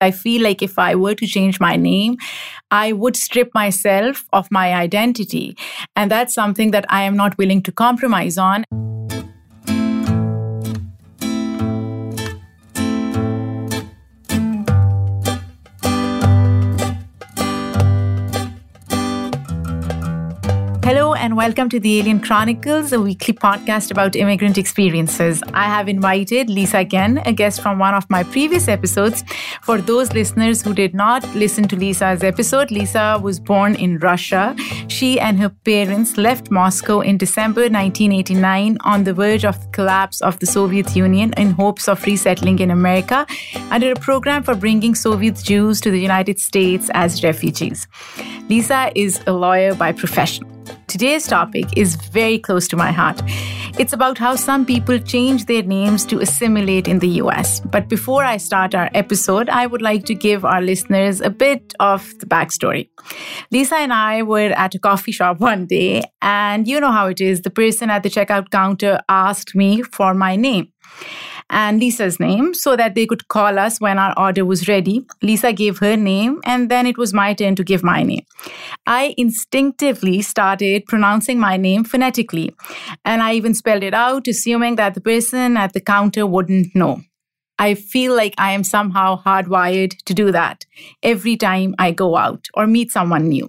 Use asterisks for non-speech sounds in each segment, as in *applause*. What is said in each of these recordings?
I feel like if I were to change my name, I would strip myself of my identity. And that's something that I am not willing to compromise on. Welcome to the Alien Chronicles, a weekly podcast about immigrant experiences. I have invited Lisa again, a guest from one of my previous episodes. For those listeners who did not listen to Lisa's episode, Lisa was born in Russia. She and her parents left Moscow in December 1989 on the verge of the collapse of the Soviet Union in hopes of resettling in America under a program for bringing Soviet Jews to the United States as refugees. Lisa is a lawyer by profession. Today's topic is very close to my heart. It's about how some people change their names to assimilate in the US. But before I start our episode, I would like to give our listeners a bit of the backstory. Lisa and I were at a coffee shop *laughs* one day, and you know how it is the person at the checkout counter asked me for my name and Lisa's name so that they could call us when our order was ready. Lisa gave her name, and then it was my turn to give my name. I instinctively started pronouncing my name phonetically, and I even spelled it out, assuming that the person at the counter wouldn't know. I feel like I am somehow hardwired to do that every time I go out or meet someone new.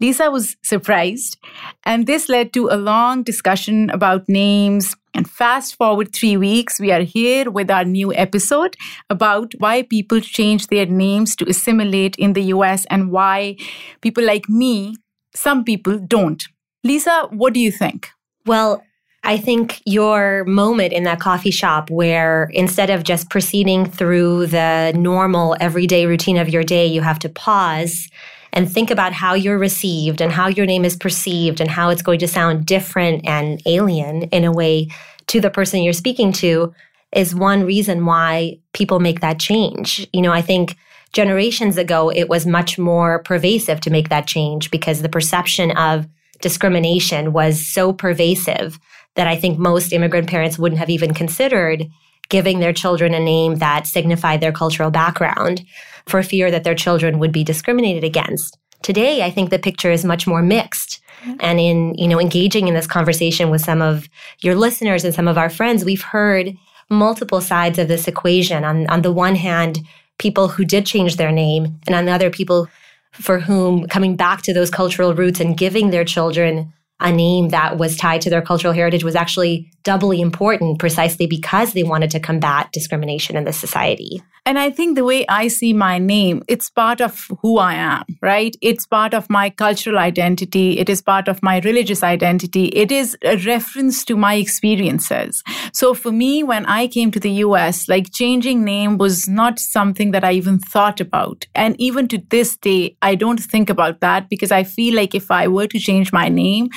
Lisa was surprised, and this led to a long discussion about names. And fast forward three weeks, we are here with our new episode about why people change their names to assimilate in the US and why people like me, some people don't. Lisa, what do you think? Well, I think your moment in that coffee shop where instead of just proceeding through the normal everyday routine of your day, you have to pause and think about how you're received and how your name is perceived and how it's going to sound different and alien in a way to the person you're speaking to is one reason why people make that change. You know, I think generations ago, it was much more pervasive to make that change because the perception of discrimination was so pervasive that I think most immigrant parents wouldn't have even considered giving their children a name that signified their cultural background for fear that their children would be discriminated against. Today, I think the picture is much more mixed. Mm-hmm. And in, you know, engaging in this conversation with some of your listeners and some of our friends, we've heard multiple sides of this equation. On, on the one hand, people who did change their name, and on the other, people for whom coming back to those cultural roots and giving their children a name that was tied to their cultural heritage was actually doubly important precisely because they wanted to combat discrimination in the society. And I think the way I see my name, it's part of who I am, right? It's part of my cultural identity. It is part of my religious identity. It is a reference to my experiences. So for me, when I came to the US, like changing name was not something that I even thought about. And even to this day, I don't think about that because I feel like if I were to change my name,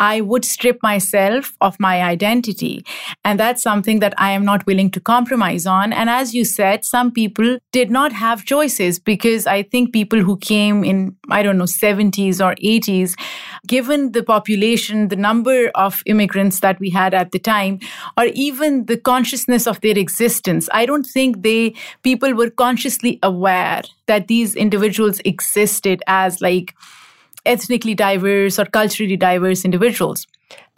I would strip myself of my identity. And that's something that I am not willing to compromise on. And as you said, some people did not have choices because I think people who came in, I don't know, 70s or 80s, given the population, the number of immigrants that we had at the time, or even the consciousness of their existence, I don't think they, people were consciously aware that these individuals existed as like, ethnically diverse or culturally diverse individuals.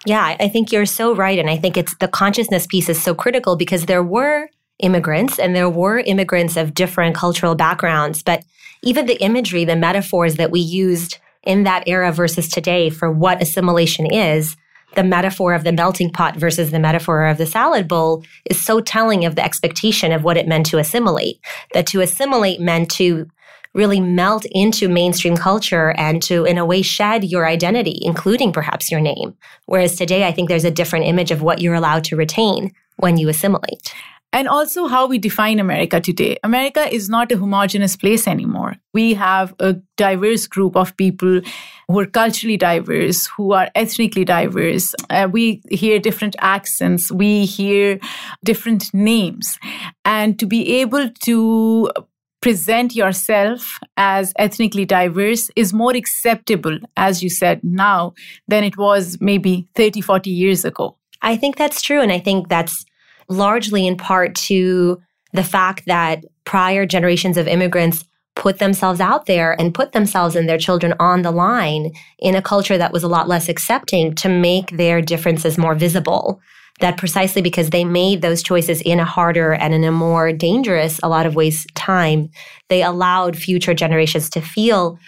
Yeah, I think you're so right. And I think it's the consciousness piece is so critical because there were immigrants and there were immigrants of different cultural backgrounds. But even the imagery, the metaphors that we used in that era versus today for what assimilation is, the metaphor of the melting pot versus the metaphor of the salad bowl is so telling of the expectation of what it meant to assimilate. That to assimilate meant to really melt into mainstream culture and to, in a way, shed your identity, including perhaps your name. Whereas today, I think there's a different image of what you're allowed to retain when you assimilate. And also how we define America today. America is not a homogenous place anymore. We have a diverse group of people who are culturally diverse, who are ethnically diverse. Uh, we hear different accents, we hear different names. And to be able to present yourself as ethnically diverse is more acceptable, as you said, now than it was maybe 30, 40 years ago. I think that's true. And I think that's largely in part to the fact that prior generations of immigrants put themselves out there and put themselves and their children on the line in a culture that was a lot less accepting to make their differences more visible. That precisely because they made those choices in a harder and in a more dangerous, a lot of ways, time, they allowed future generations to feel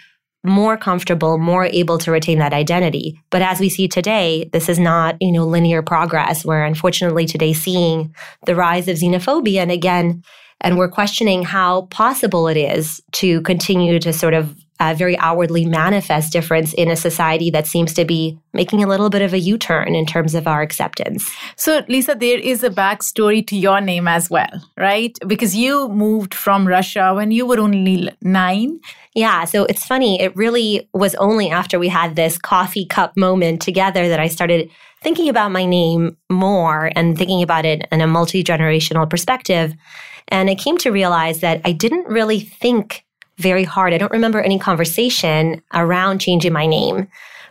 more comfortable, more able to retain that identity. But as we see today, this is not, you know, linear progress. We're unfortunately today seeing the rise of xenophobia. And again, and we're questioning how possible it is to continue to sort of uh, very outwardly manifest difference in a society that seems to be making a little bit of a U turn in terms of our acceptance. So, Lisa, there is a backstory to your name as well, right? Because you moved from Russia when you were only nine. Yeah, so it's funny. It really was only after we had this coffee cup moment together that I started thinking about my name more and thinking about it in a multi generational perspective. And I came to realize that I didn't really think very hard. I don't remember any conversation around changing my name.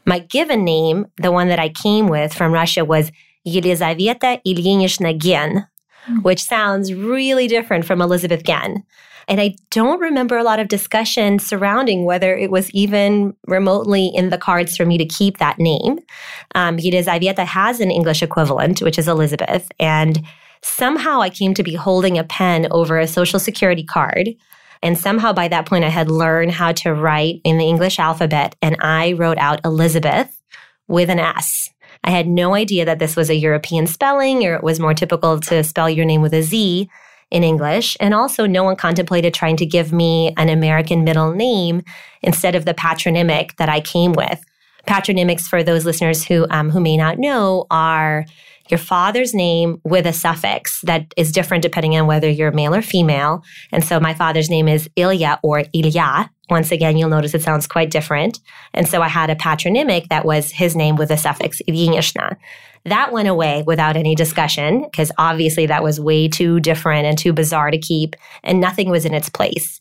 My given name, the one that I came with from Russia, was Yelizaveta Ilyinishna Gen, mm. which sounds really different from Elizabeth Gen. And I don't remember a lot of discussion surrounding whether it was even remotely in the cards for me to keep that name. Um, Yelizaveta has an English equivalent, which is Elizabeth. And somehow I came to be holding a pen over a social security card. And somehow by that point, I had learned how to write in the English alphabet. And I wrote out Elizabeth with an S. I had no idea that this was a European spelling or it was more typical to spell your name with a Z in English. And also, no one contemplated trying to give me an American middle name instead of the patronymic that I came with. Patronymics, for those listeners who um, who may not know, are your father's name with a suffix that is different depending on whether you're male or female. And so my father's name is Ilya or Ilya. Once again, you'll notice it sounds quite different. And so I had a patronymic that was his name with a suffix Ilyinishna. That went away without any discussion because obviously that was way too different and too bizarre to keep and nothing was in its place.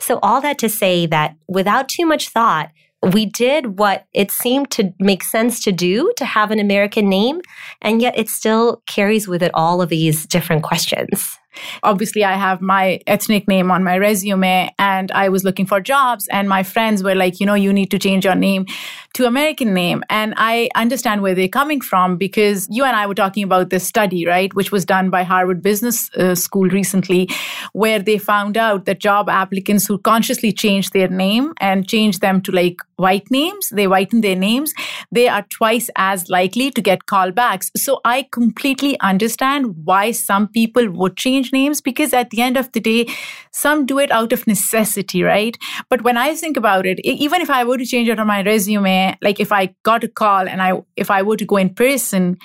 So all that to say that without too much thought, we did what it seemed to make sense to do to have an American name, and yet it still carries with it all of these different questions. Obviously, I have my ethnic name on my resume and I was looking for jobs and my friends were like, you know, you need to change your name to American name. And I understand where they're coming from because you and I were talking about this study, right, which was done by Harvard Business uh, School recently, where they found out that job applicants who consciously change their name and change them to like white names, they whiten their names, they are twice as likely to get callbacks. So I completely understand why some people would change names because at the end of the day, some do it out of necessity, right? But when I think about it, even if I were to change it on my resume, like if I got a call and I if I were to go in person,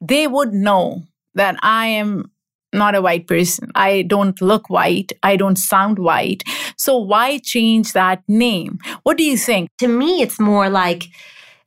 they would know that I am not a white person. I don't look white. I don't sound white. So why change that name? What do you think? To me, it's more like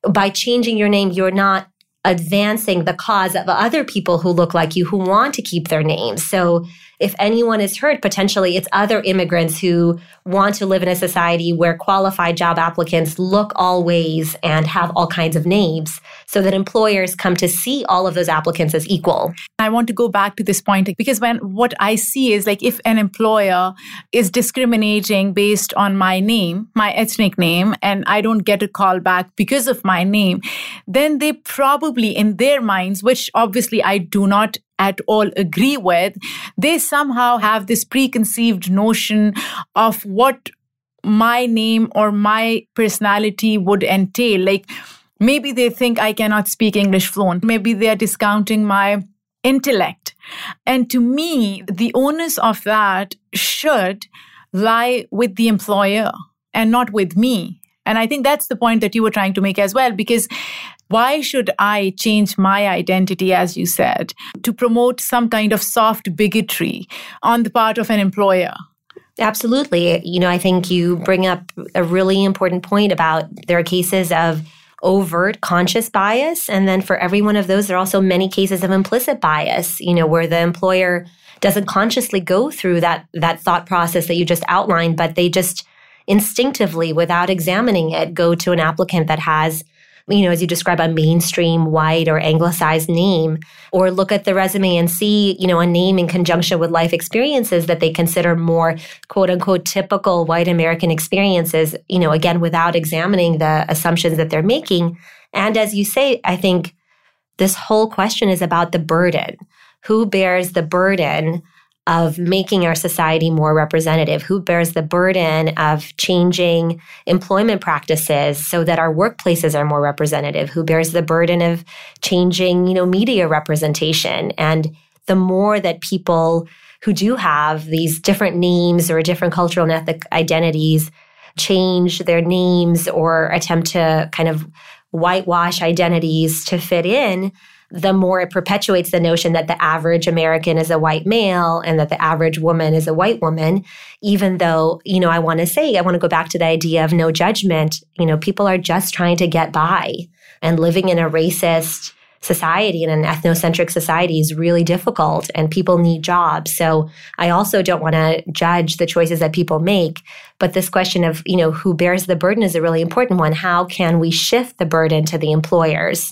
by changing your name, you're not advancing the cause of other people who look like you who want to keep their names. So if anyone is hurt, potentially it's other immigrants who want to live in a society where qualified job applicants look all ways and have all kinds of names so that employers come to see all of those applicants as equal. I want to go back to this point because when what I see is like if an employer is discriminating based on my name, my ethnic name, and I don't get a call back because of my name, then they probably in their minds, which obviously I do not at all agree with, they somehow have this preconceived notion of what my name or my personality would entail. Like maybe they think I cannot speak English fluent. Maybe they are discounting my intellect. And to me, the onus of that should lie with the employer and not with me. And I think that's the point that you were trying to make as well, because why should I change my identity, as you said, to promote some kind of soft bigotry on the part of an employer? Absolutely. You know, I think you bring up a really important point about there are cases of overt conscious bias. And then for every one of those, there are also many cases of implicit bias, you know, where the employer doesn't consciously go through that, that thought process that you just outlined, but they just instinctively, without examining it, go to an applicant that has you know, as you describe a mainstream white or anglicized name, or look at the resume and see, you know, a name in conjunction with life experiences that they consider more quote unquote typical white American experiences, you know, again, without examining the assumptions that they're making. And as you say, I think this whole question is about the burden. Who bears the burden of making our society more representative? Who bears the burden of changing employment practices so that our workplaces are more representative? Who bears the burden of changing, you know, media representation? And the more that people who do have these different names or different cultural and ethnic identities change their names or attempt to kind of whitewash identities to fit in, the more it perpetuates the notion that the average American is a white male and that the average woman is a white woman. Even though, you know, I want to say, I want to go back to the idea of no judgment. You know, people are just trying to get by and living in a racist society and an ethnocentric society is really difficult and people need jobs. So I also don't want to judge the choices that people make. But this question of, you know, who bears the burden is a really important one. How can we shift the burden to the employers?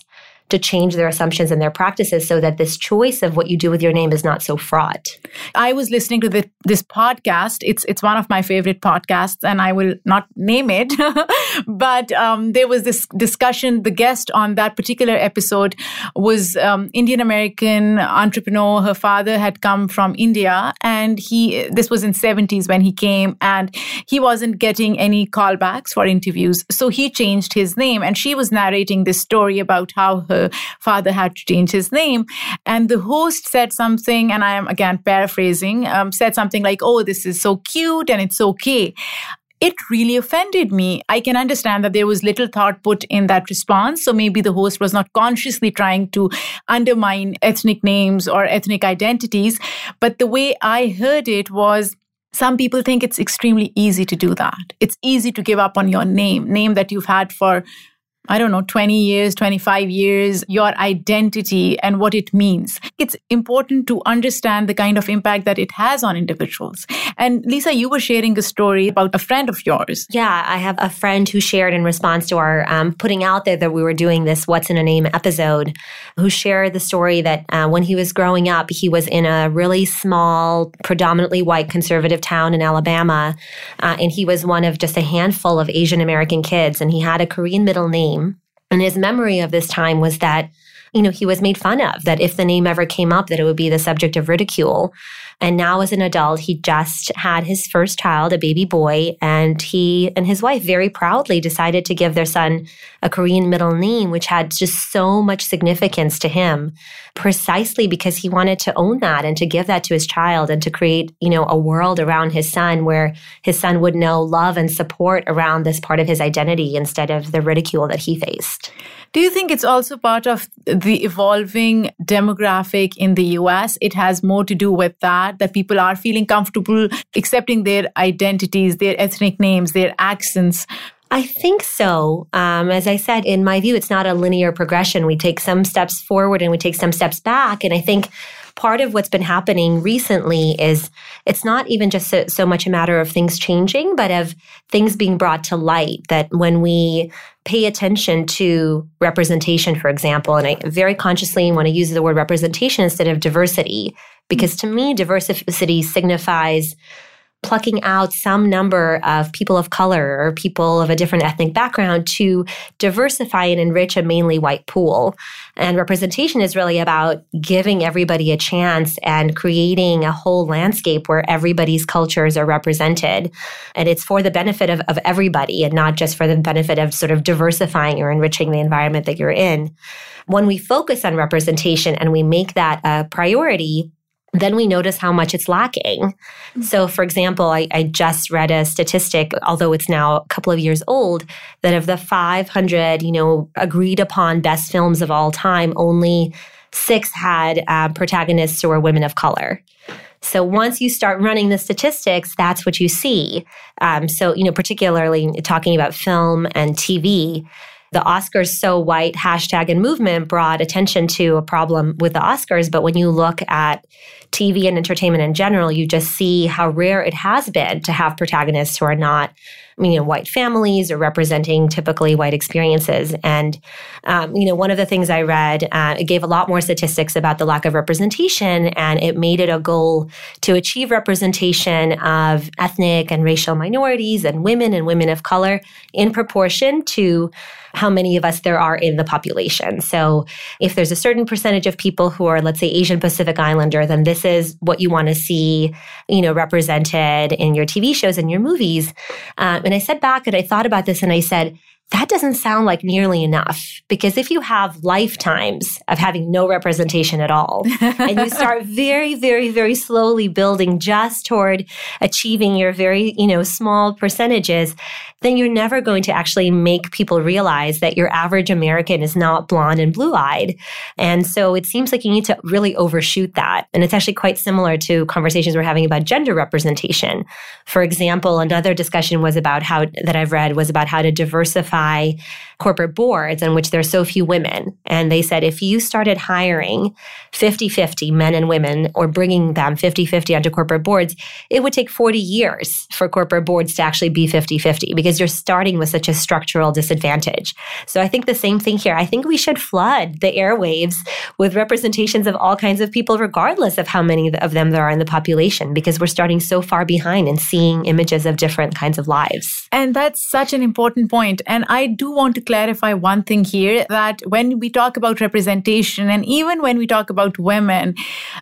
To change their assumptions and their practices so that this choice of what you do with your name is not so fraught. I was listening to the, this podcast. It's it's one of my favorite podcasts, and I will not name it. *laughs* but um, there was this discussion. The guest on that particular episode was um, Indian American entrepreneur. Her father had come from India, and he this was in seventies when he came, and he wasn't getting any callbacks for interviews, so he changed his name. And she was narrating this story about how her her father had to change his name. And the host said something, and I am again paraphrasing, um, said something like, Oh, this is so cute and it's okay it really offended me. I can understand that there was little thought put in that response. So maybe the host was not consciously trying to undermine ethnic names or ethnic identities. But the way I heard it was some people think it's extremely easy to do that. It's easy to give up on your name, name that you've had for I don't know, 20 years, 25 years, your identity and what it means. It's important to understand the kind of impact that it has on individuals. And Lisa, you were sharing a story about a friend of yours. Yeah, I have a friend who shared in response to our um, putting out there that we were doing this What's in a Name episode, who shared the story that uh, when he was growing up, he was in a really small, predominantly white conservative town in Alabama. Uh, and he was one of just a handful of Asian American kids, and he had a Korean middle name and his memory of this time was that, you know, he was made fun of, that if the name ever came up, that it would be the subject of ridicule. And now, as an adult, he just had his first child, a baby boy, and he and his wife very proudly decided to give their son a Korean middle name, which had just so much significance to him, precisely because he wanted to own that and to give that to his child and to create, you know, a world around his son where his son would know love and support around this part of his identity instead of the ridicule that he faced. Do you think it's also part of the evolving demographic in the US? It has more to do with that, that people are feeling comfortable accepting their identities, their ethnic names, their accents. I think so. Um, as I said, in my view, it's not a linear progression. We take some steps forward and we take some steps back. And I think part of what's been happening recently is it's not even just so, so, much a matter of things changing, but of things being brought to light. That when we pay attention to representation, for example, and I very consciously want to use the word representation instead of diversity, because to me, diversity signifies plucking out some number of people of color or people of a different ethnic background to diversify and enrich a mainly white pool. And representation is really about giving everybody a chance and creating a whole landscape where everybody's cultures are represented. And it's for the benefit of, of everybody and not just for the benefit of sort of diversifying or enriching the environment that you're in. When we focus on representation and we make that a priority, then we notice how much it's lacking. Mm-hmm. So, for example, I, I, just read a statistic, although it's now a couple of years old, that of the 500, you know, agreed upon best films of all time, only six had uh, protagonists who were women of color. So once you start running the statistics, that's what you see. Um, so, you know, particularly talking about film and TV, the Oscars so white hashtag and movement brought attention to a problem with the Oscars. But when you look at TV and entertainment in general, you just see how rare it has been to have protagonists who are not you know, white families or representing typically white experiences. And, um, you know, one of the things I read, uh, it gave a lot more statistics about the lack of representation, and it made it a goal to achieve representation of ethnic and racial minorities and women and women of color in proportion to how many of us there are in the population. So if there's a certain percentage of people who are, let's say, Asian Pacific Islander, then this is what you want to see, you know, represented in your TV shows and your movies. Um, and I sat back and I thought about this and I said, that doesn't sound like nearly enough because if you have lifetimes of having no representation at all *laughs* and you start very very very slowly building just toward achieving your very you know small percentages then you're never going to actually make people realize that your average American is not blonde and blue eyed. And so it seems like you need to really overshoot that. And it's actually quite similar to conversations we're having about gender representation. For example, another discussion was about how that I've read was about how to diversify corporate boards in which there's so few women. And they said if you started hiring 50 50 men and women or bringing them 50 50 onto corporate boards, it would take 40 years for corporate boards to actually be 50 50 because you're starting with such a structural disadvantage. So I think the same thing here. I think we should flood the airwaves with representations of all kinds of people, regardless of how many of them there are in the population, because we're starting so far behind and seeing images of different kinds of lives. And that's such an important point. And I do want to clarify one thing here that when we talk about representation and even when we talk about women,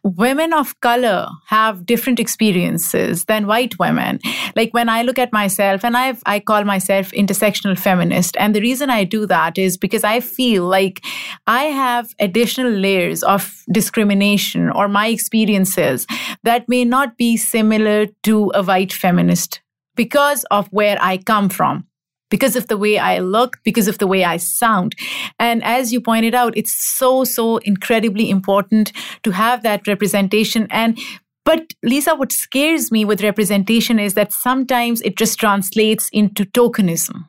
women of color have different experiences than white women. Like when I look at myself and I've, I call myself intersectional feminist. And the reason I do that is because I feel like I have additional layers of discrimination or my experiences that may not be similar to a white feminist because of where I come from because of the way I look, because of the way I sound. And as you pointed out, it's so, so incredibly important to have that representation. And but Lisa, what scares me with representation is that sometimes it just translates into tokenism.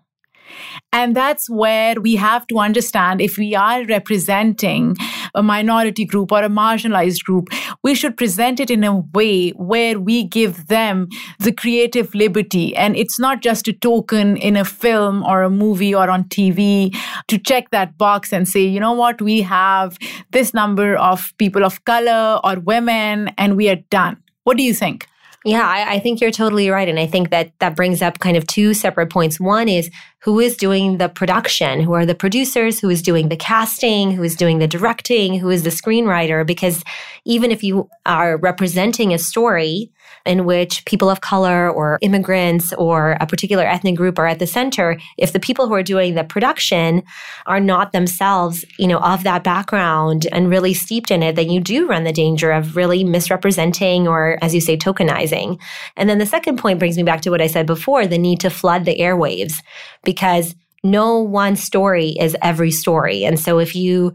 And that's where we have to understand if we are representing a minority group or a marginalized group, we should present it in a way where we give them the creative liberty. And it's not just a token in a film or a movie or on TV to check that box and say, you know what, we have this number of people of color or women and we are done. What do you think? Yeah, I, I, think you're totally right. And I think that that brings up kind of two separate points. One is who is doing the production? Who are the producers? Who is doing the casting? Who is doing the directing? Who is the screenwriter? Because even if you are representing a story in which people of color or immigrants or a particular ethnic group are at the center, if the people who are doing the production are not themselves, you know, of that background and really steeped in it, then you do run the danger of really misrepresenting or, as you say, tokenizing. And then the second point brings me back to what I said before, the need to flood the airwaves because no one story is every story. And so if you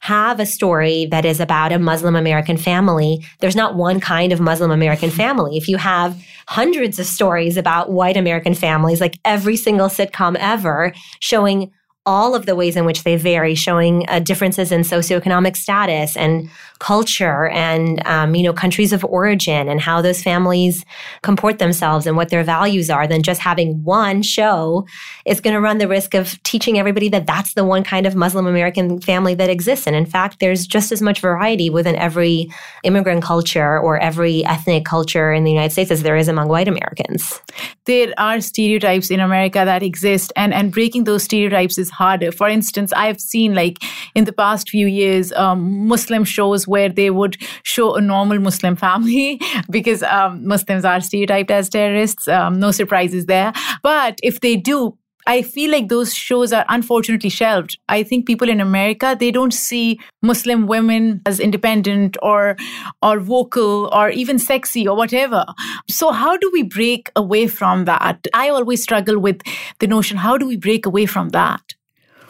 have a story that is about a Muslim American family, there's not one kind of Muslim American family. If you have hundreds of stories about white American families, like every single sitcom ever showing all of the ways in which they vary, showing uh, differences in socioeconomic status and culture and um, you know countries of origin and how those families comport themselves and what their values are than just having one show is going to run the risk of teaching everybody that that's the one kind of muslim american family that exists. And in fact there's just as much variety within every immigrant culture or every ethnic culture in the united states as there is among white americans. There are stereotypes in america that exist and and breaking those stereotypes harder for instance i've seen like in the past few years um, muslim shows where they would show a normal Muslim family *laughs* because um, Muslims are stereotyped as terrorists. Um, no surprises there. But if they do, I feel like those shows are unfortunately shelved. I think people in America they don't see Muslim women as independent or or vocal or even sexy or whatever. So how do we break away from that? I always struggle with the notion how do we break away from that?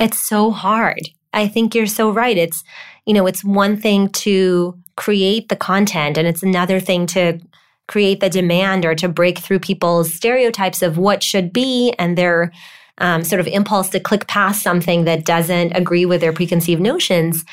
It's so hard. I think you're so right. It's you know, it's one thing to create the content and it's another thing to create the demand or to break through people's stereotypes of what should be and their um, sort of impulse to click past something that doesn't agree with their preconceived notions.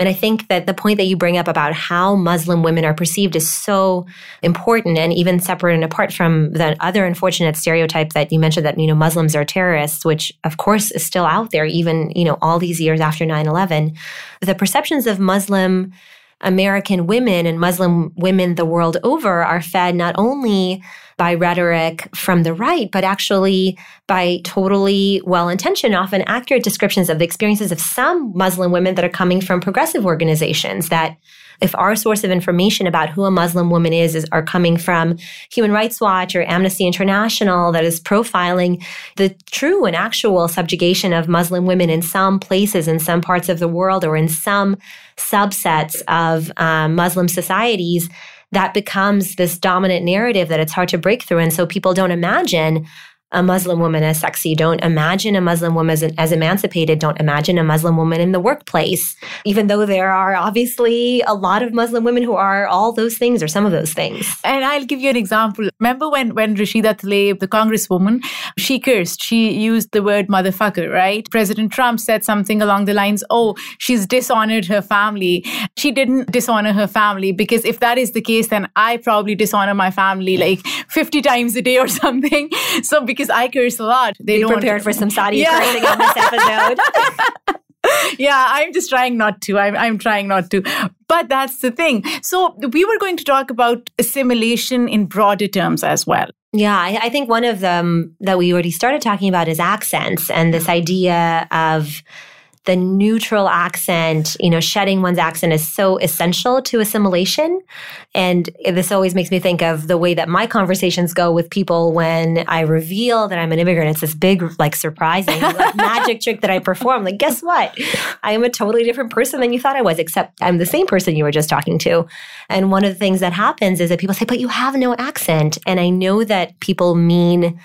And I think that the point that you bring up about how Muslim women are perceived is so important and even separate and apart from the other unfortunate stereotype that you mentioned that, you know, Muslims are terrorists, which of course is still out there, even, you know, all these years after 9 11. The perceptions of Muslim American women and Muslim women the world over are fed not only by rhetoric from the right, but actually by totally well intentioned, often accurate descriptions of the experiences of some Muslim women that are coming from progressive organizations that if our source of information about who a Muslim woman is, is are coming from Human Rights Watch or Amnesty International that is profiling the true and actual subjugation of Muslim women in some places, in some parts of the world, or in some subsets of um, Muslim societies, that becomes this dominant narrative that it's hard to break through. And so people don't imagine a Muslim woman as sexy. Don't imagine a Muslim woman as, as, emancipated. Don't imagine a Muslim woman in the workplace, even though there are obviously a lot of Muslim women who are all those things or some of those things. And I'll give you an example. Remember when, when Rashida Tlaib, the congresswoman, she cursed, she used the word motherfucker, right? President Trump said something along the lines, oh, she's dishonored her family. She didn't dishonor her family because if that is the case, then I probably dishonor my family like 50 times a day or *laughs* something. So because because I curse a lot. They Be prepared for some Sadia yeah. cursing on this episode. *laughs* yeah, I'm just trying not to. I'm, I'm trying not to. But that's the thing. So we were going to talk about assimilation in broader terms as well. Yeah, I, I think one of them that we already started talking about is accents and this idea of the neutral accent, you know, shedding one's accent is so essential to assimilation. And this always makes me think of the way that my conversations go with people when I reveal that I'm an immigrant. It's this big, like, surprising like, *laughs* magic trick that I perform. Like, guess what? I am a totally different person than you thought I was, except I'm the same person you were just talking to. And one of the things that happens is that people say, but you have no accent. And I know that people mean,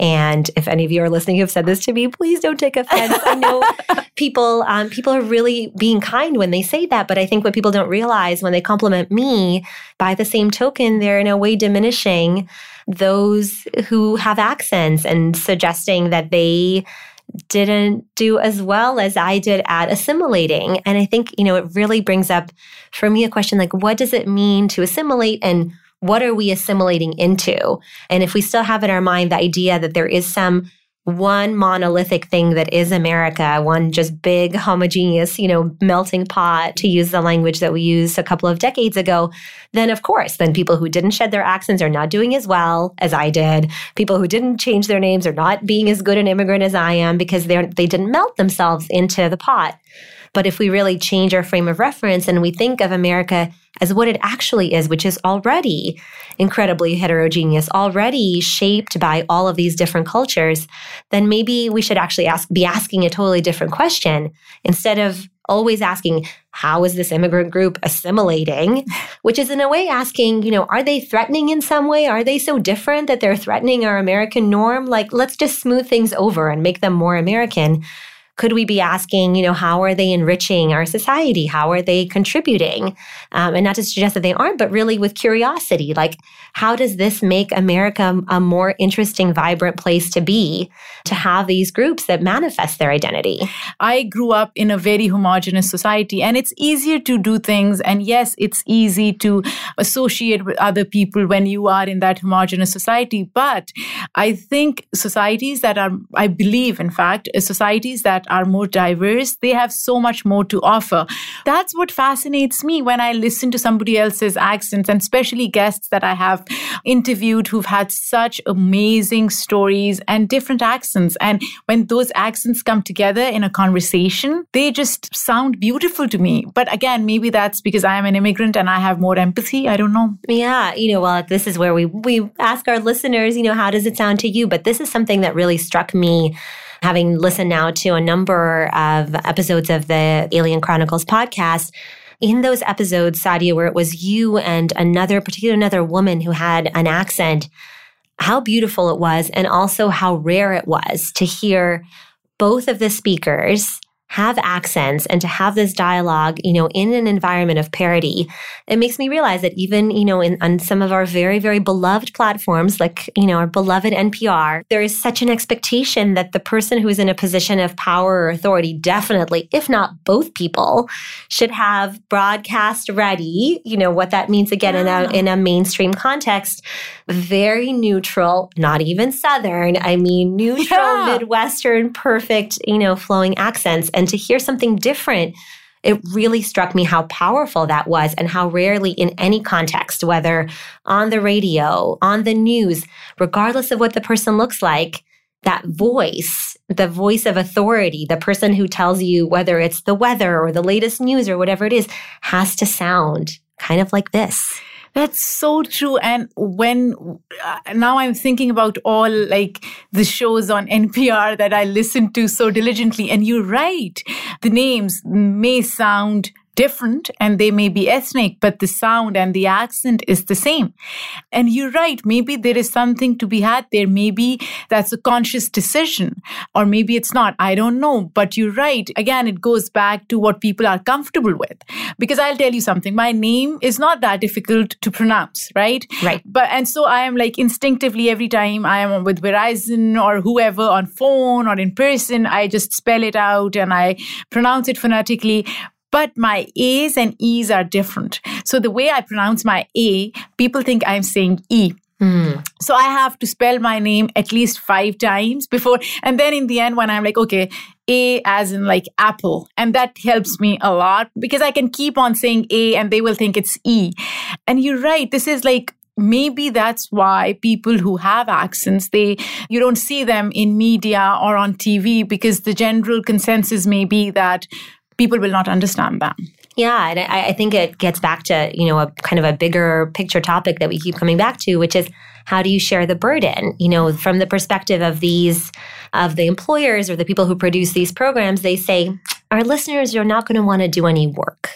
and if any of you are listening who have said this to me, please don't take offense. I know *laughs* people um, people are really being kind when they say that, but I think what people don't realize when they compliment me, by the same token, they're in a way diminishing those who have accents and suggesting that they didn't do as well as I did at assimilating. And I think, you know, it really brings up for me a question like, what does it mean to assimilate and what are we assimilating into? And if we still have in our mind the idea that there is some one monolithic thing that is America, one just big homogeneous, you know, melting pot, to use the language that we used a couple of decades ago, then of course, then people who didn't shed their accents are not doing as well as I did. People who didn't change their names are not being as good an immigrant as I am because they're they didn't melt themselves into the pot. But if we really change our frame of reference and we think of America as what it actually is, which is already incredibly heterogeneous, already shaped by all of these different cultures, then maybe we should actually ask, be asking a totally different question instead of always asking, how is this immigrant group assimilating? *laughs* Which is in a way asking, you know, are they threatening in some way? Are they so different that they're threatening our American norm? Like, let's just smooth things over and make them more American could we be asking, you know, how are they enriching our society? How are they contributing? Um, and not to suggest that they aren't, but really with curiosity, like how does this make America a more interesting, vibrant place to be to have these groups that manifest their identity? I grew up in a very homogenous society and it's easier to do things. And yes, it's easy to associate with other people when you are in that homogenous society. But I think societies that are, I believe, in fact, societies that are more diverse, they have so much more to offer. That's what fascinates me when I listen to somebody else's accents, and especially guests that I have interviewed who've had such amazing stories and different accents. And when those accents come together in a conversation, they just sound beautiful to me. But again, maybe that's because I am an immigrant and I have more empathy. I don't know. Yeah. You know, well, this is where we, we ask our listeners, you know, how does it sound to you? But this is something that really struck me having listened now to a number of episodes of the Alien Chronicles podcast, in those episodes, Sadia, where it was you and another, particularly another woman who had an accent, how beautiful it was, and also how rare it was to hear both of the speakers have accents and to have this dialogue, you know, in an environment of parity, it makes me realize that even, you know, in on some of our very, very beloved platforms, like, you know, our beloved NPR, there is such an expectation that the person who is in a position of power or authority, definitely, if not both people, should have broadcast ready, you know, what that means again yeah. in a in a mainstream context, very neutral, not even Southern. I mean neutral, yeah. Midwestern, perfect, you know, flowing accents and to hear something different it really struck me how powerful that was and how rarely in any context, whether on the radio, on the news, regardless of what the person looks like, that voice, the voice of authority, the person who tells you whether it's the weather or the latest news or whatever it is, has to sound kind of like this. That's so true. And when uh, now I'm thinking about all like the shows on NPR that I listen to so diligently, and you're right. The names may sound different and they may be ethnic, but the sound and the accent is the same. And you're right. Maybe there is something to be had there. Maybe that's a conscious decision, or maybe it's not. I don't know. But you're right. Again, it goes back to what people are comfortable with. Because I'll tell you something, my name is not that difficult to pronounce, right? Right. But, and so I am like instinctively every time I am with Verizon or whoever on phone or in person, I just spell it out and I pronounce it phonetically but my A's and E's are different. So the way I pronounce my A, people think I'm saying E. Mm. So I have to spell my name at least five times before, and then in the end, when I'm like, okay, A as in like apple, and that helps me a lot because I can keep on saying A and they will think it's E. And you're right, this is like maybe that's why people who have accents they you don't see them in media or on tv because the general consensus may be that people will not understand that. Yeah, and I, I, think it gets back to you know a kind of a bigger picture topic that we keep coming back to, which is how do you share the burden? You know, from the perspective of these of the employers or the people who produce these programs, they say our listeners are not going to want to do any work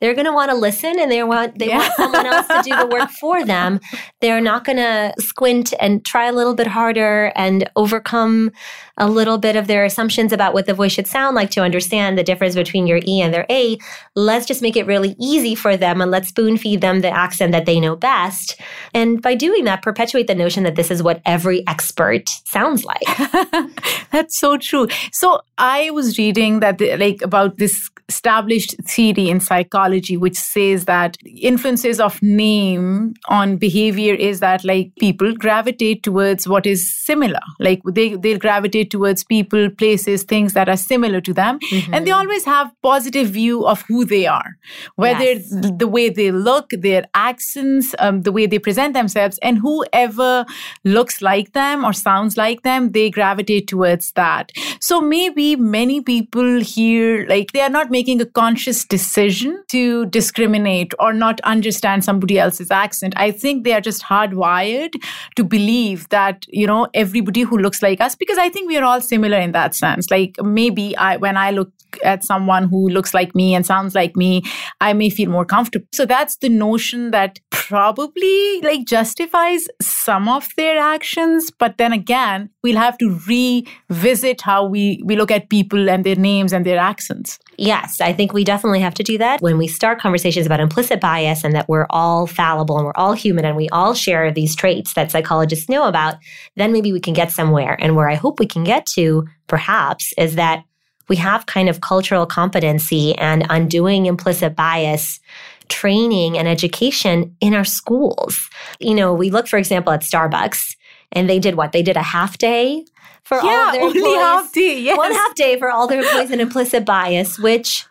they're going to want to listen and they want they yeah. want someone else to do the work *laughs* for them. They're not going to squint and try a little bit harder and overcome a little bit of their assumptions about what the voice should sound like to understand the difference between your E and their A. Let's just make it really easy for them and let's spoon feed them the accent that they know best. And by doing that, perpetuate the notion that this is what every expert sounds like. *laughs* That's so true. So I was reading that like about this established theory in psychology which says that influences of name on behavior is that like people gravitate towards what is similar like they they'll gravitate towards people places things that are similar to them mm-hmm. and they always have positive view of who they are whether yes. the way they look their accents um, the way they present themselves and whoever looks like them or sounds like them they gravitate towards that so maybe many people here like they are not making a conscious decision to discriminate or not understand somebody else's accent. I think they are just hardwired to believe that, you know, everybody who looks like us, because I think we are all similar in that sense. Like maybe I, when I look at someone who looks like me and sounds like me, I may feel more comfortable. So that's the notion that probably like justifies some of their actions. But then again, we'll have to revisit how we, we look at people and their names and their accents. Yes, I think we definitely have to do that when we start conversations about implicit bias and that we're all fallible and we're all human and we all share these traits that psychologists know about, then maybe we can get somewhere. And where I hope we can get to, perhaps, is that we have kind of cultural competency and undoing implicit bias training and education in our schools. You know, we look, for example, at Starbucks and they did what? They did a half day for yeah, all of their only employees. half day, yes. One half day for all their employees in implicit bias, which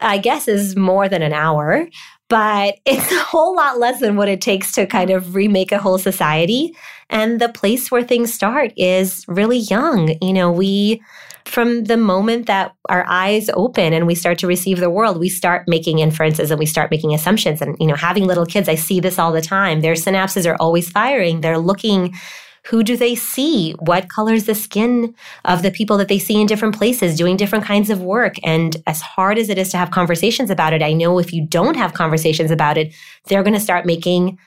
I guess is more than an hour, but *laughs* it's a whole lot less than what it takes to kind of remake a whole society. And the place where things start is really young. You know, we from the moment that our eyes open and we start to receive the world, we start making inferences and we start making assumptions. And, you know, having little kids, I see this all the time. Their synapses are always firing. They're looking who do they see? What colors the skin of the people that they see in different places doing different kinds of work? And as hard as it is to have conversations about it, I know if you don't have conversations about it, they're going to start making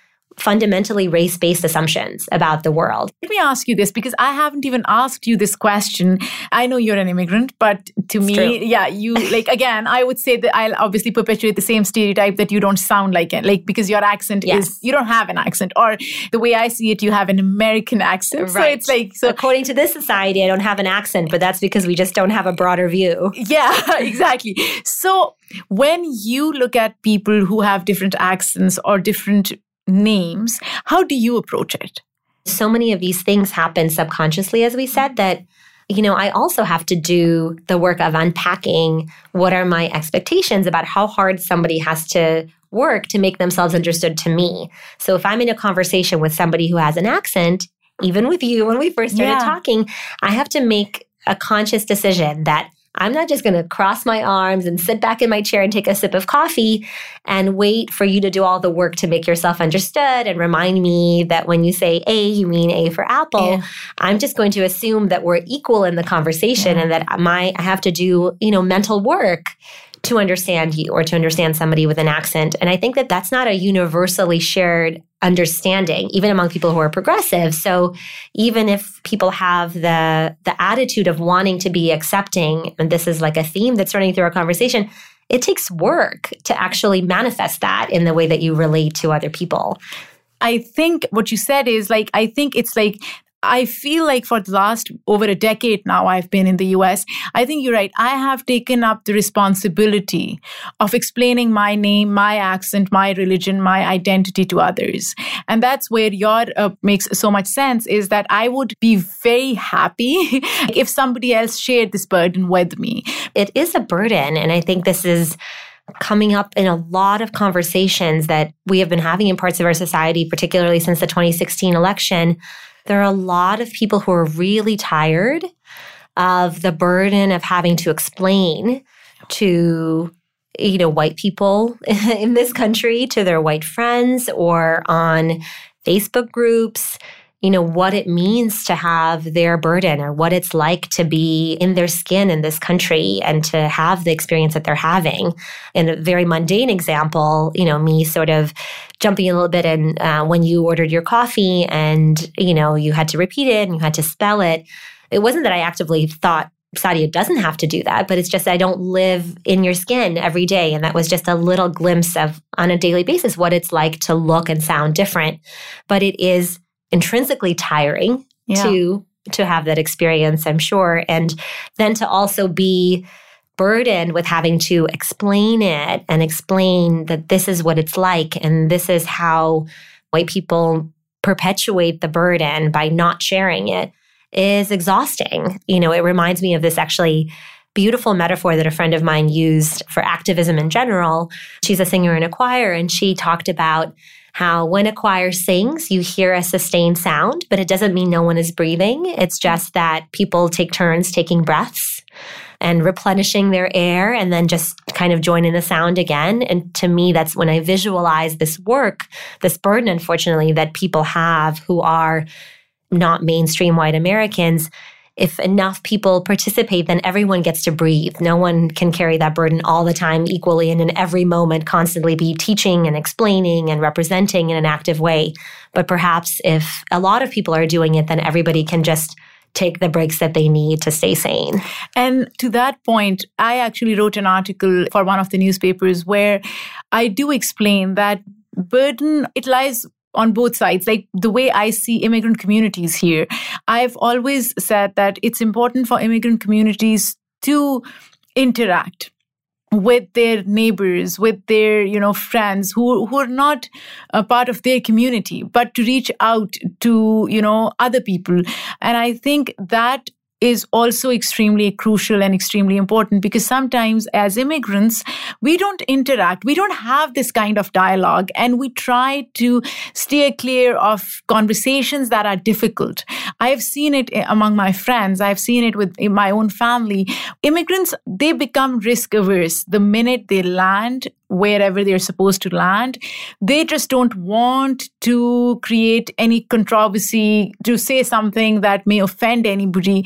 fundamentally race based assumptions about the world. Let me ask you this because I haven't even asked you this question. I know you're an immigrant, but to it's me, true. yeah, you *laughs* like again, I would say that I'll obviously perpetuate the same stereotype that you don't sound like it, like because your accent Yes. is you don't have an accent, or the way I see it, you have an American accent. So it's like so. According to this society, I don't have an accent, but that's because we just don't have a broader view. Yeah, *laughs* exactly. So when you look at people who have different accents or different names, how do you approach it? So many of these things happen subconsciously, as we said, that you know, I also have to do the work of unpacking what are my expectations about how hard somebody has to work to make themselves understood to me. So if I'm in a conversation with somebody who has an accent, even with you when we first started Yeah. talking, I have to make a conscious decision that I'm not just going to cross my arms and sit back in my chair and take a sip of coffee and wait for you to do all the work to make yourself understood and remind me that when you say A, you mean A for apple. Yeah. I'm just going to assume that we're equal in the conversation and that my I have to do, you know, mental work to understand you or to understand somebody with an accent. And I think that that's not a universally shared understanding even among people who are progressive. So even if people have the the attitude of wanting to be accepting and this is like a theme that's running through our conversation, it takes work to actually manifest that in the way that you relate to other people. I think what you said is like, I think it's like, I feel like for the last over a decade now, I've been in the US. I think you're right. I have taken up the responsibility of explaining my name, my accent, my religion, my identity to others. And that's where your uh, makes so much sense is that I would be very happy *laughs* if somebody else shared this burden with me. it is a burden. And I think this is coming up in a lot of conversations that we have been having in parts of our society, particularly since the 2016 election. There are a lot of people who are really tired of the burden of having to explain to you know white people *laughs* in this country to their white friends or on Facebook groups you know what it means to have their burden or what it's like to be in their skin in this country and to have the experience that they're having in a very mundane example you know me sort of jumping a little bit and uh, when you ordered your coffee and you know you had to repeat it and you had to spell it it wasn't that i actively thought Sadia doesn't have to do that, but it's just I don't live in your skin every day. And that was just a little glimpse of on a daily basis what it's like to look and sound different. But it is intrinsically tiring Yeah. to to have that experience, I'm sure. And then to also be burdened with having to explain it and explain that this is what it's like and this is how white people perpetuate the burden by not sharing it is exhausting. You know, it reminds me of this actually beautiful metaphor that a friend of mine used for activism in general. She's a singer in a choir, and she talked about how when a choir sings, you hear a sustained sound, but it doesn't mean no one is breathing. It's just that people take turns taking breaths and replenishing their air and then just kind of joining the sound again. And to me, that's when I visualize this work, this burden, unfortunately, that people have who are not mainstream white Americans. If enough people participate, then everyone gets to breathe. No one can carry that burden all the time equally and in every moment constantly be teaching and explaining and representing in an active way. But perhaps if a lot of people are doing it, then everybody can just take the breaks that they need to stay sane. And to that point, I actually wrote an article for one of the newspapers where I do explain that burden, it lies on both sides. Like the way I see immigrant communities here, I've always said that it's important for immigrant communities to interact with their neighbors with their you know friends who who are not a part of their community but to reach out to you know other people and i think that is also extremely crucial and extremely important because sometimes as immigrants we don't interact we don't have this kind of dialogue and we try to steer clear of conversations that are difficult. I've seen it eh, among my friends i've seen it with eh, my own family. Immigrants they become risk averse the minute they land wherever they're supposed to land. They just don't want to create any controversy, to say something that may offend anybody.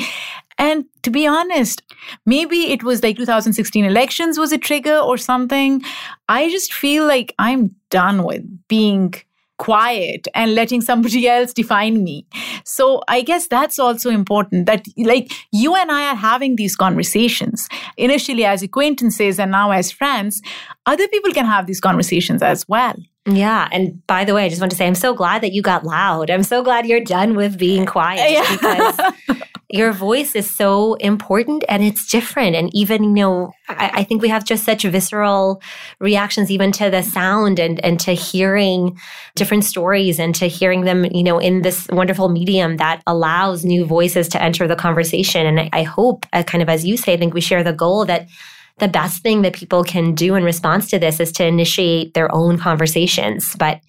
And to be honest, maybe it was like 2016 elections was a trigger or something. I just feel like I'm done with being quiet and letting somebody *laughs* else define me. So I guess that's also important that like you and I are having these conversations initially as acquaintances and now as friends. Other people can have these conversations as well. Yeah. And by the way, I just want to say I'm so glad that you got loud. I'm so glad you're done with being *laughs* quiet yeah. because *laughs* your voice is so important and it's different. And even, you know, I, I, think we have just such visceral reactions even to the sound and, and to hearing different stories and to hearing them, you know, in this wonderful medium that allows new voices to enter the conversation. And I, I hope, uh, kind of as you say, I think we share the goal that the best thing that people can do in response to this is to initiate their own conversations. But,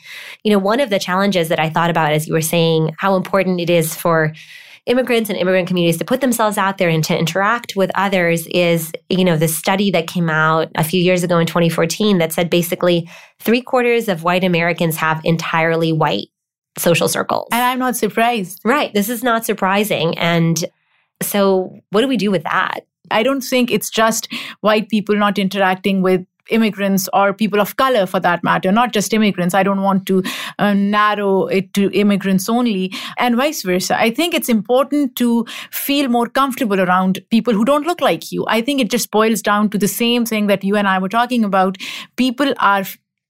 you know, one of the challenges that I thought about as you were saying how important it is for immigrants and immigrant communities to put themselves out there and to interact with others is, you know, the study that came out a few years ago in 2014 that said basically three quarters of white Americans have entirely white social circles. And I'm not surprised. Right. This is not surprising. And so, what do we do with that? I don't think it's just white people not interacting with immigrants or people of color for that matter, not just immigrants. I don't want to uh, narrow it to immigrants only, and vice versa. I think it's important to feel more comfortable around people who don't look like you. I think it just boils down to the same thing that you and I were talking about. People are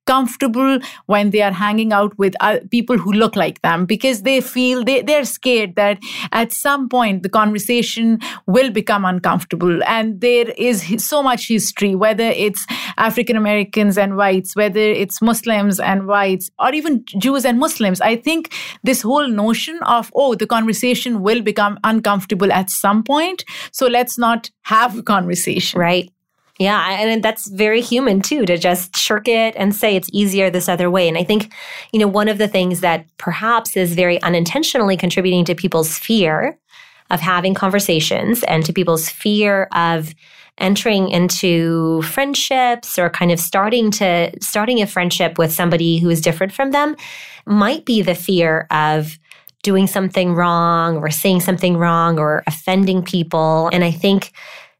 comfortable when they are hanging out with people who look like them because they feel they, they're scared that at some point the conversation will become uncomfortable and there is so much history whether it's african americans and whites whether it's muslims and whites or even jews and muslims. I think this whole notion of oh the conversation will become uncomfortable at some point. So let's not have a conversation. Right yeah, and that's very human too to just shirk it and say it's easier this other way. And I think, you know, one of the things that perhaps is very unintentionally contributing to people's fear of having conversations and to people's fear of entering into friendships or kind of starting to starting a friendship with somebody who is different from them might be the fear of doing something wrong or saying something wrong or offending people. And I think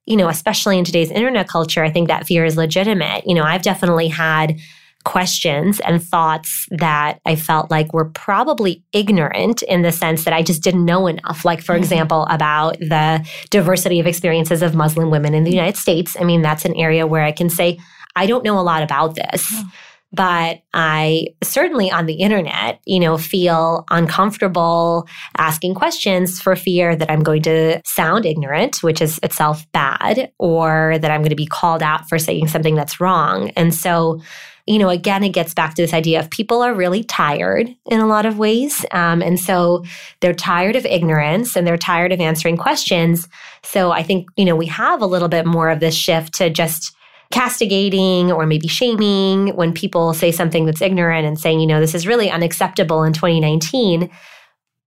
you know, especially in today's internet culture, I think that fear is legitimate. You know, I've definitely had questions and thoughts that I felt like were probably ignorant in the sense that I just didn't know enough. Like, for mm-hmm. example, about the diversity of experiences of Muslim women in the United States. I mean, that's an area where I can say, I don't know a lot about this. Mm-hmm but I certainly on the internet, you know, feel uncomfortable asking questions for fear that I'm going to sound ignorant, which is itself bad, or that I'm going to be called out for saying something that's wrong. And so, you know, again, it gets back to this idea of people are really tired in a lot of ways. Um, and so they're tired of ignorance and they're tired of answering questions. So I think, you know, we have a little bit more of this shift to just castigating or maybe shaming when people say something that's ignorant and saying, you know, this is really unacceptable in 2019.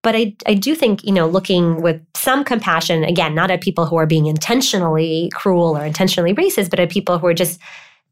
But I, I do think, you know, looking with some compassion, again, not at people who are being intentionally cruel or intentionally racist, but at people who are just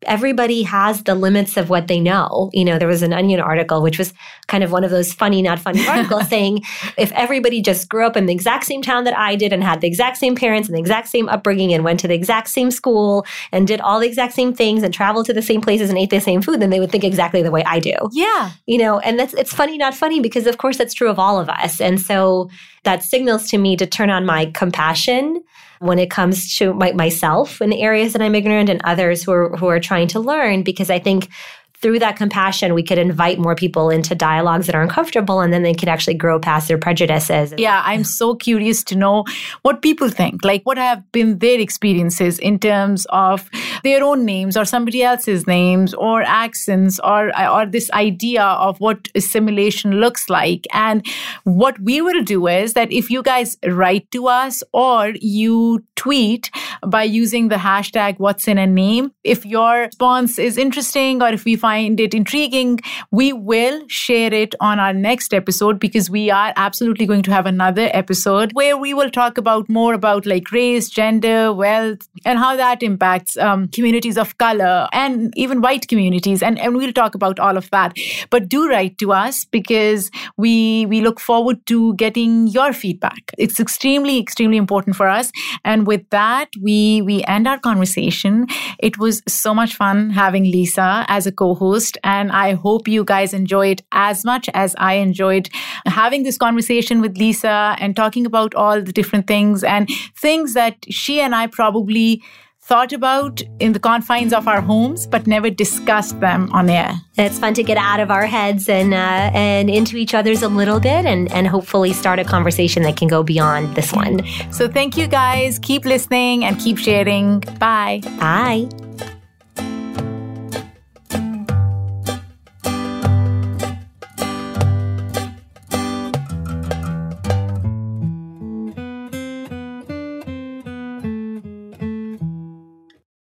everybody has the limits of what they know. You know, there was an Onion article, which was kind of one of those funny, not funny *laughs* articles saying if everybody just grew up in the exact same town that I did and had the exact same parents and the exact same upbringing and went to the exact same school and did all the exact same things and traveled to the same places and ate the same food, then they would think exactly the way I do. Yeah. You know, and that's it's funny, not funny, because of course that's true of all of us. And so that signals to me to turn on my compassion when it comes to my, myself in areas that I'm ignorant and others who are, who are trying to learn, because I think through that compassion, we could invite more people into dialogues that are uncomfortable and then they could actually grow past their prejudices. Yeah, I'm so curious to know what people think. Like, what have been their experiences in terms of their own names or somebody else's names or accents or, or this idea of what assimilation looks like. And what we will do is that if you guys write to us or you tweet by using the hashtag what's in a name, if your response is interesting or if we find find it intriguing, we will share it on our next episode because we are absolutely going to have another episode where we will talk about more about like race, gender, wealth, and how that impacts um, communities of color and even white communities. And, and we'll talk about all of that. But do write to us because we we look forward to getting your feedback. It's extremely, extremely important for us. And with that, we we end our conversation. It was so much fun having Lisa as a co-host, and I hope you guys enjoyed as much as I enjoyed having this conversation with Lisa and talking about all the different things and things that she and I probably thought about in the confines of our homes, but never discussed them on air. It's fun to get out of our heads and uh, and into each other's a little bit, and and hopefully start a conversation that can go beyond this one. So thank you guys. Keep listening and keep sharing. Bye. Bye.